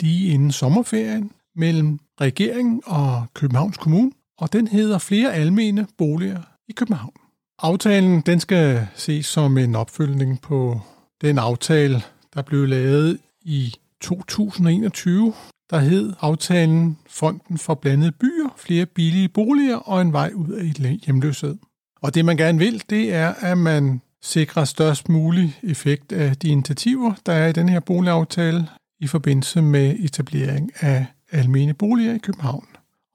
lige inden sommerferien mellem regeringen og Københavns Kommune, og den hedder Flere almene boliger i København. Aftalen den skal ses som en opfølgning på den aftale, der blev lavet i 2021, der hed aftalen Fonden for blandede byer, flere billige boliger og en vej ud af hjemløshed. Og det man gerne vil, det er, at man sikrer størst mulig effekt af de initiativer, der er i den her boligaftale, i forbindelse med etablering af almene boliger i København,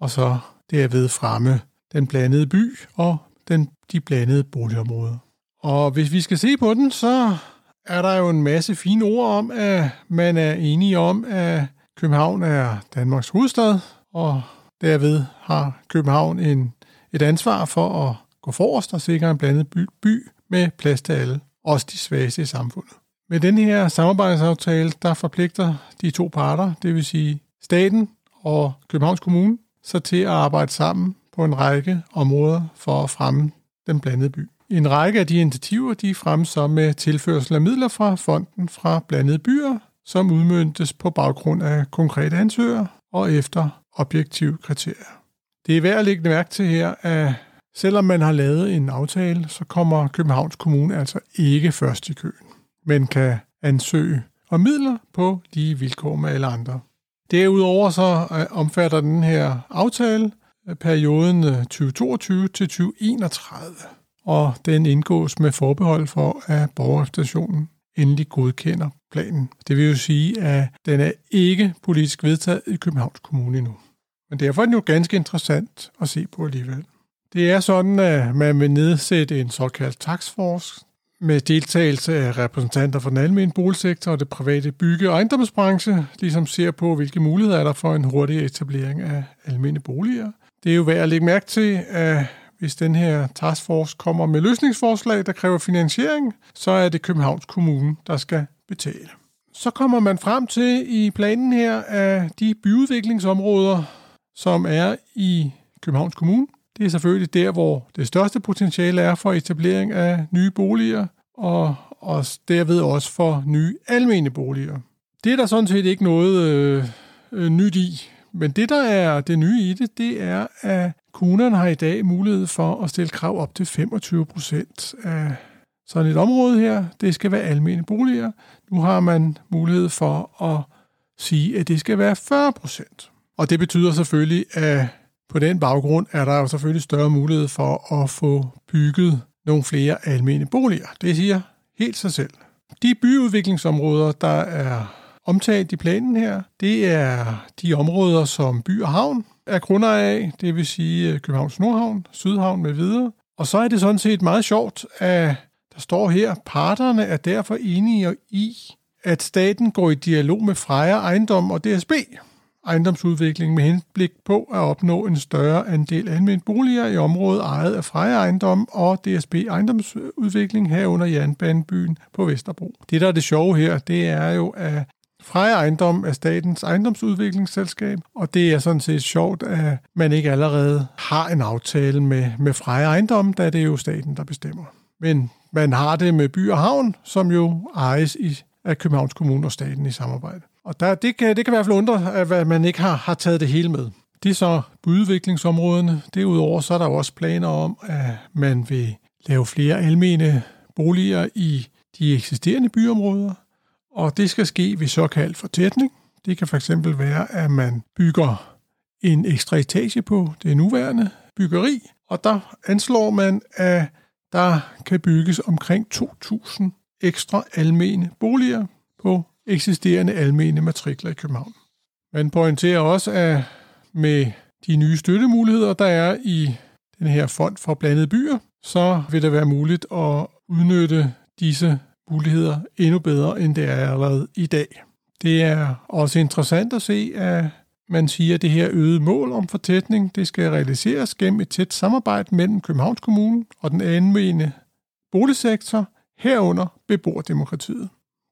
og så derved fremme den blandede by og den, de blandede boligområder. Og hvis vi skal se på den, så er der jo en masse fine ord om, at man er enige om, at København er Danmarks hovedstad, og derved har København en, et ansvar for at gå forrest og sikre en blandet by, by med plads til alle, også de svageste i samfundet. Med den her samarbejdsaftale, der forpligter de to parter, det vil sige staten og Københavns Kommune, så til at arbejde sammen på en række områder for at fremme den blandede by. En række af de initiativer, de frem så med tilførsel af midler fra fonden fra blandede byer, som udmyndtes på baggrund af konkrete ansøgere og efter objektive kriterier. Det er værd at lægge mærke til her, at selvom man har lavet en aftale, så kommer Københavns Kommune altså ikke først i køen men kan ansøge om midler på de vilkår med alle andre. Derudover så øh, omfatter den her aftale øh, perioden øh, 2022 til 2031, og den indgås med forbehold for, at borgerstationen endelig godkender planen. Det vil jo sige, at den er ikke politisk vedtaget i Københavns Kommune endnu. Men derfor er den jo ganske interessant at se på alligevel. Det er sådan, at man vil nedsætte en såkaldt taxforce, med deltagelse af repræsentanter fra den almindelige boligsektor og det private bygge- og ejendomsbranche, ligesom ser på, hvilke muligheder er der for en hurtig etablering af almindelige boliger. Det er jo værd at lægge mærke til, at hvis den her taskforce kommer med løsningsforslag, der kræver finansiering, så er det Københavns Kommune, der skal betale. Så kommer man frem til i planen her, at de byudviklingsområder, som er i Københavns Kommune, det er selvfølgelig der, hvor det største potentiale er for etablering af nye boliger, og, og derved også for nye almene boliger. Det er der sådan set ikke noget øh, øh, nyt i, men det, der er det nye i det, det er, at kommunerne har i dag mulighed for at stille krav op til 25 procent af sådan et område her. Det skal være almene boliger. Nu har man mulighed for at sige, at det skal være 40 procent. Og det betyder selvfølgelig, at på den baggrund er der jo selvfølgelig større mulighed for at få bygget nogle flere almene boliger. Det siger helt sig selv. De byudviklingsområder, der er omtalt i planen her, det er de områder, som by og havn er grunder af, det vil sige øh, Københavns Nordhavn, Sydhavn med videre. Og så er det sådan set meget sjovt, at der står her, parterne er derfor enige i, at staten går i dialog med Freja Ejendom og DSB ejendomsudvikling med henblik på at opnå en større andel almindelige boliger i området ejet af Freja Ejendom og DSB Ejendomsudvikling herunder Jernbanebyen på Vesterbro. Det, der er det sjove her, det er jo, at Freja Ejendom er statens ejendomsudviklingsselskab, og det er sådan set sjovt, at man ikke allerede har en aftale med, med Freja Ejendom, da det er jo staten, der bestemmer. Men man har det med By og Havn, som jo ejes i, af Københavns Kommune og staten i samarbejde. Og der, det, kan, det kan i hvert fald undre, at man ikke har, har taget det hele med. Det er så på udviklingsområderne. Derudover så er der også planer om, at man vil lave flere almene boliger i de eksisterende byområder, og det skal ske ved såkaldt fortætning. Det kan fx være, at man bygger en ekstra etage på det nuværende byggeri, og der anslår man, at der kan bygges omkring 2.000 ekstra almene boliger på eksisterende almene matrikler i København. Man pointerer også, at med de nye støttemuligheder, der er i den her fond for blandede byer, så vil det være muligt at udnytte disse muligheder endnu bedre, end det er allerede i dag. Det er også interessant at se, at man siger, at det her øgede mål om fortætning, det skal realiseres gennem et tæt samarbejde mellem Københavns Kommune og den almene boligsektor, herunder beboerdemokratiet.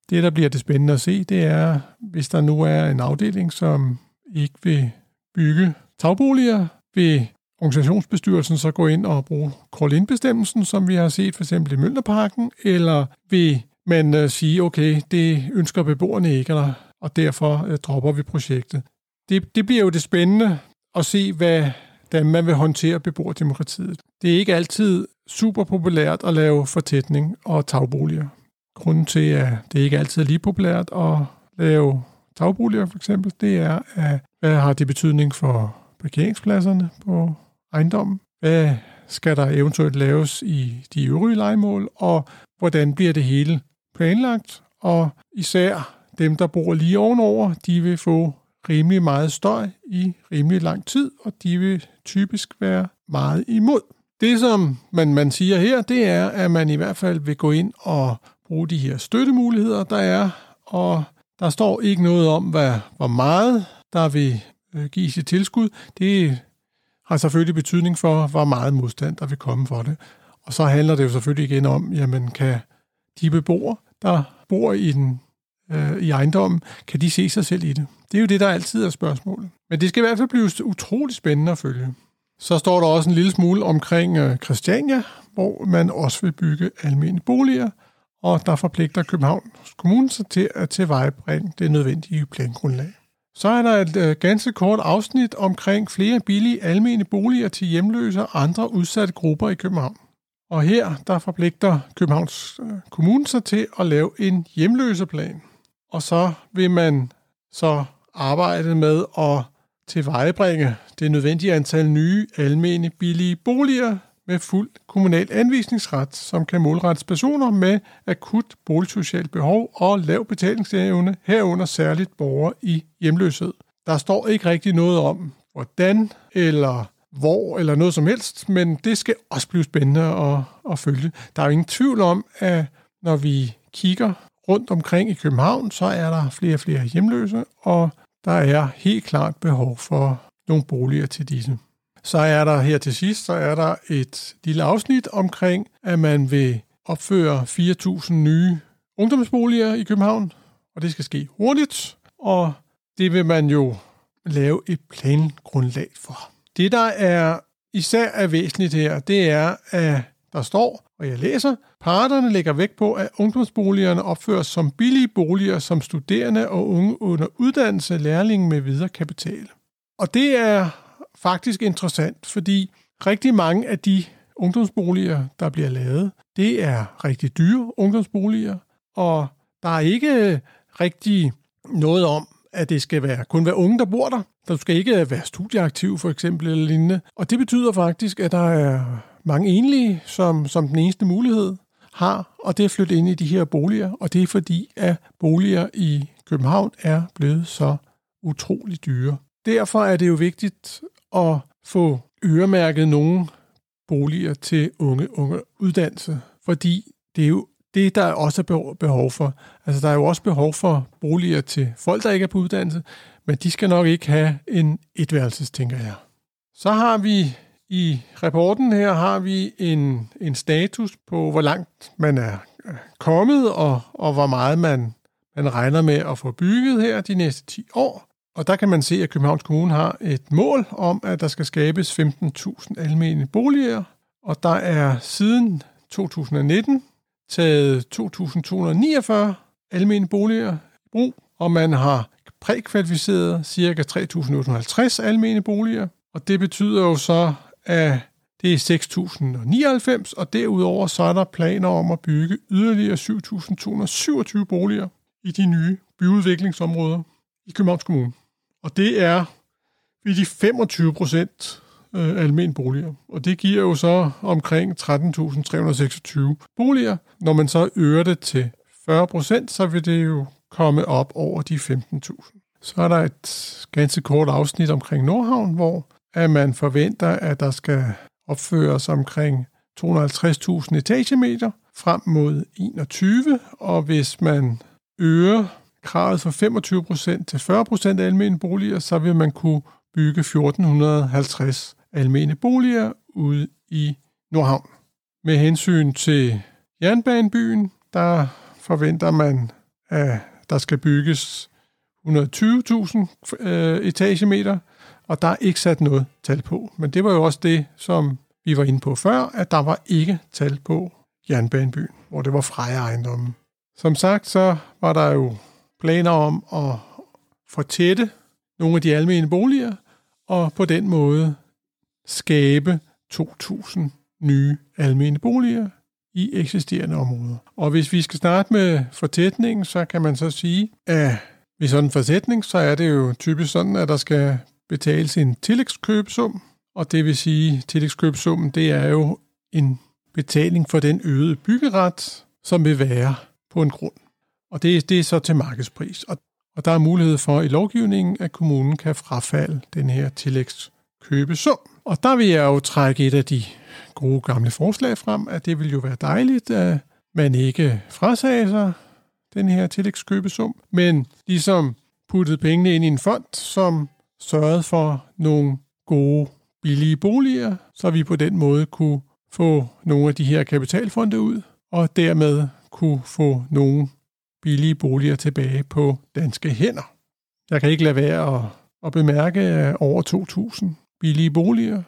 Det, der bliver det spændende at se, det er, hvis der nu er en afdeling, som ikke vil bygge tagboliger, vil organisationsbestyrelsen så gå ind og bruge call-in-bestemmelsen, som vi har set for eksempel i Mølnerparken, eller vil man øh, sige, okay, det ønsker beboerne ikke, eller, og derfor øh, dropper vi projektet. Det, det bliver jo det spændende at se, hvad da man vil håndtere beboerdemokratiet. Det er ikke altid super populært at lave fortætning og tagboliger. Grunden til, at det ikke altid er lige populært at lave tagboliger for eksempel, det er, at hvad har det betydning for parkeringspladserne på ejendommen? Hvad skal der eventuelt laves i de øvrige legemål? Og hvordan bliver det hele planlagt? Og især dem, der bor lige ovenover, de vil få rimelig meget støj i rimelig lang tid, og de vil typisk være meget imod. Det, som man, man siger her, det er, at man i hvert fald vil gå ind og bruge de her støttemuligheder, der er, og der står ikke noget om, hvad, hvor meget der vil øh, gives i tilskud. Det har selvfølgelig betydning for, hvor meget modstand der vil komme for det. Og så handler det jo selvfølgelig igen om, jamen kan de beboere, der bor i, den, øh, i ejendommen, kan de se sig selv i det? Det er jo det, der altid er spørgsmålet. Men det skal i hvert fald blive utrolig spændende at følge. Så står der også en lille smule omkring øh, Christiania, hvor man også vil bygge almindelige boliger, og der forpligter Københavns Kommune sig til at tilvejebringe det nødvendige plangrundlag. Så er der et øh, ganske kort afsnit omkring flere billige almene boliger til hjemløse og andre udsatte grupper i København. Og her der forpligter Københavns øh, Kommune sig til at lave en hjemløseplan. Og så vil man så arbejde med at tilvejebringe det nødvendige antal nye almene billige boliger med fuld kommunal anvisningsret, som kan målrettes personer med akut boligsocialt behov og lav betalingsevne, herunder særligt borgere i hjemløshed. Der står ikke rigtig noget om, hvordan eller hvor eller noget som helst, men det skal også blive spændende at, at følge. Der er jo ingen tvivl om, at når vi kigger rundt omkring i København, så er der flere og flere hjemløse, og der er helt klart behov for nogle boliger til disse. Så er der her til sidst, så er der et lille afsnit omkring, at man vil opføre 4.000 nye ungdomsboliger i København, og det skal ske hurtigt, og det vil man jo lave et plangrundlag for. Det, der er især er væsentligt her, det er, at der står, og jeg læser, parterne lægger vægt på, at ungdomsboligerne opføres som billige boliger, som studerende og unge under uddannelse, lærlinge med videre kapital. Og det er faktisk interessant, fordi rigtig mange af de ungdomsboliger, der bliver lavet, det er rigtig dyre ungdomsboliger, og der er ikke rigtig noget om, at det skal være kun være unge, der bor der. Der skal ikke være studieaktiv for eksempel eller lignende. Og det betyder faktisk, at der er mange enlige, som, som den eneste mulighed har, og det er flyttet ind i de her boliger. Og det er fordi, at boliger i København er blevet så utrolig dyre. Derfor er det jo vigtigt at få øremærket nogle boliger til unge, unge uddannelse, fordi det er jo det, der også er behov for. Altså, der er jo også behov for boliger til folk, der ikke er på uddannelse, men de skal nok ikke have en etværelses, tænker jeg. Så har vi i rapporten her har vi en, en status på, hvor langt man er øh, kommet, og, og hvor meget man, man regner med at få bygget her de næste 10 år. Og der kan man se, at Københavns Kommune har et mål om, at der skal skabes 15.000 almene boliger, og der er siden 2019 taget 2.249 almene boliger i brug, og man har prækvalificeret ca. 3.850 almene boliger, og det betyder jo så, at det er 6.099, og derudover så er der planer om at bygge yderligere 7.227 boliger i de nye byudviklingsområder. i Københavns Kommune. Og det er ved de 25 procent øh, almen boliger. Og det giver jo så omkring 13.326 boliger. Når man så øger det til 40 procent, så vil det jo komme op over de 15.000. Så er der et ganske kort afsnit omkring Nordhavn, hvor at man forventer, at der skal opføres omkring 250.000 etagemeter frem mod 21, og hvis man øger kravet fra 25% til 40% almene boliger, så vil man kunne bygge 1450 almene boliger ude i Nordhavn. Med hensyn til jernbanebyen, der forventer man, at der skal bygges 120.000 øh, etagemeter, og der er ikke sat noget tal på. Men det var jo også det, som vi var inde på før, at der var ikke tal på jernbanebyen, hvor det var freje ejendomme. Som sagt, så var der jo planer om at fortætte nogle af de almene boliger, og på den måde skabe 2.000 nye almene boliger i eksisterende områder. Og hvis vi skal starte med fortætningen, så kan man så sige, at ved sådan en forsætning, så er det jo typisk sådan, at der skal betales en tillægskøbsum, og det vil sige, at tillægskøbsummen det er jo en betaling for den øgede byggeret, som vil være på en grund. Og det, det er så til markedspris. Og, og der er mulighed for i lovgivningen, at kommunen kan frafalde den her tillægskøbesum. Og der vil jeg jo trække et af de gode gamle forslag frem, at det vil jo være dejligt, at man ikke frasagde sig den her tillægskøbesum, men ligesom puttede pengene ind i en fond, som sørgede for nogle gode, billige boliger, så vi på den måde kunne få nogle af de her kapitalfonde ud, og dermed kunne få nogle billige boliger tilbage på danske hænder. Jeg kan ikke lade være at, at bemærke, at over 2.000 billige boliger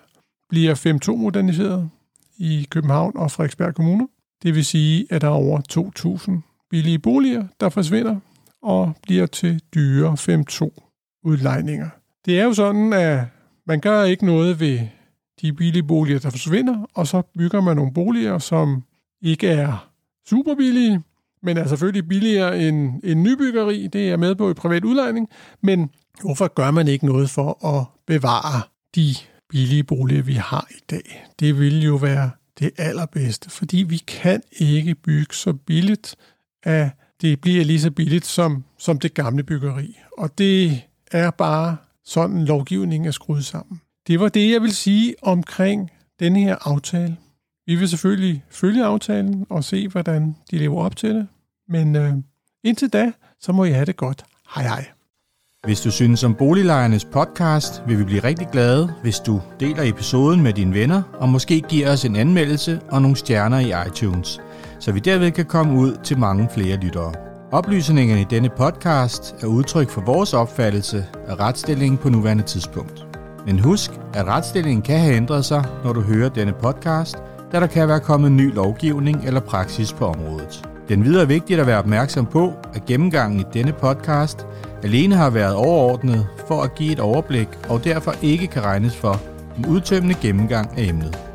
bliver 5.2 moderniseret i København og Frederiksberg Kommune. Det vil sige, at der er over 2.000 billige boliger, der forsvinder og bliver til dyre 5.2 udlejninger. Det er jo sådan, at man gør ikke noget ved de billige boliger, der forsvinder, og så bygger man nogle boliger, som ikke er super billige, men er selvfølgelig billigere end, end nybyggeri. Det er med på i privat udlejning. Men hvorfor gør man ikke noget for at bevare de billige boliger, vi har i dag? Det ville jo være det allerbedste, fordi vi kan ikke bygge så billigt, at det bliver lige så billigt som, som det gamle byggeri. Og det er bare sådan lovgivningen er skruet sammen. Det var det, jeg vil sige omkring den her aftale. Vi vil selvfølgelig følge aftalen og se, hvordan de lever op til det. Men øh, indtil da, så må I have det godt. Hej hej. Hvis du synes om Boliglejernes podcast, vil vi blive rigtig glade, hvis du deler episoden med dine venner, og måske giver os en anmeldelse og nogle stjerner i iTunes, så vi derved kan komme ud til mange flere lyttere. Oplysningerne i denne podcast er udtryk for vores opfattelse af retsstillingen på nuværende tidspunkt. Men husk, at retsstillingen kan have ændret sig, når du hører denne podcast, da der kan være kommet ny lovgivning eller praksis på området. Den videre er vigtigt at være opmærksom på, at gennemgangen i denne podcast alene har været overordnet for at give et overblik og derfor ikke kan regnes for en udtømmende gennemgang af emnet.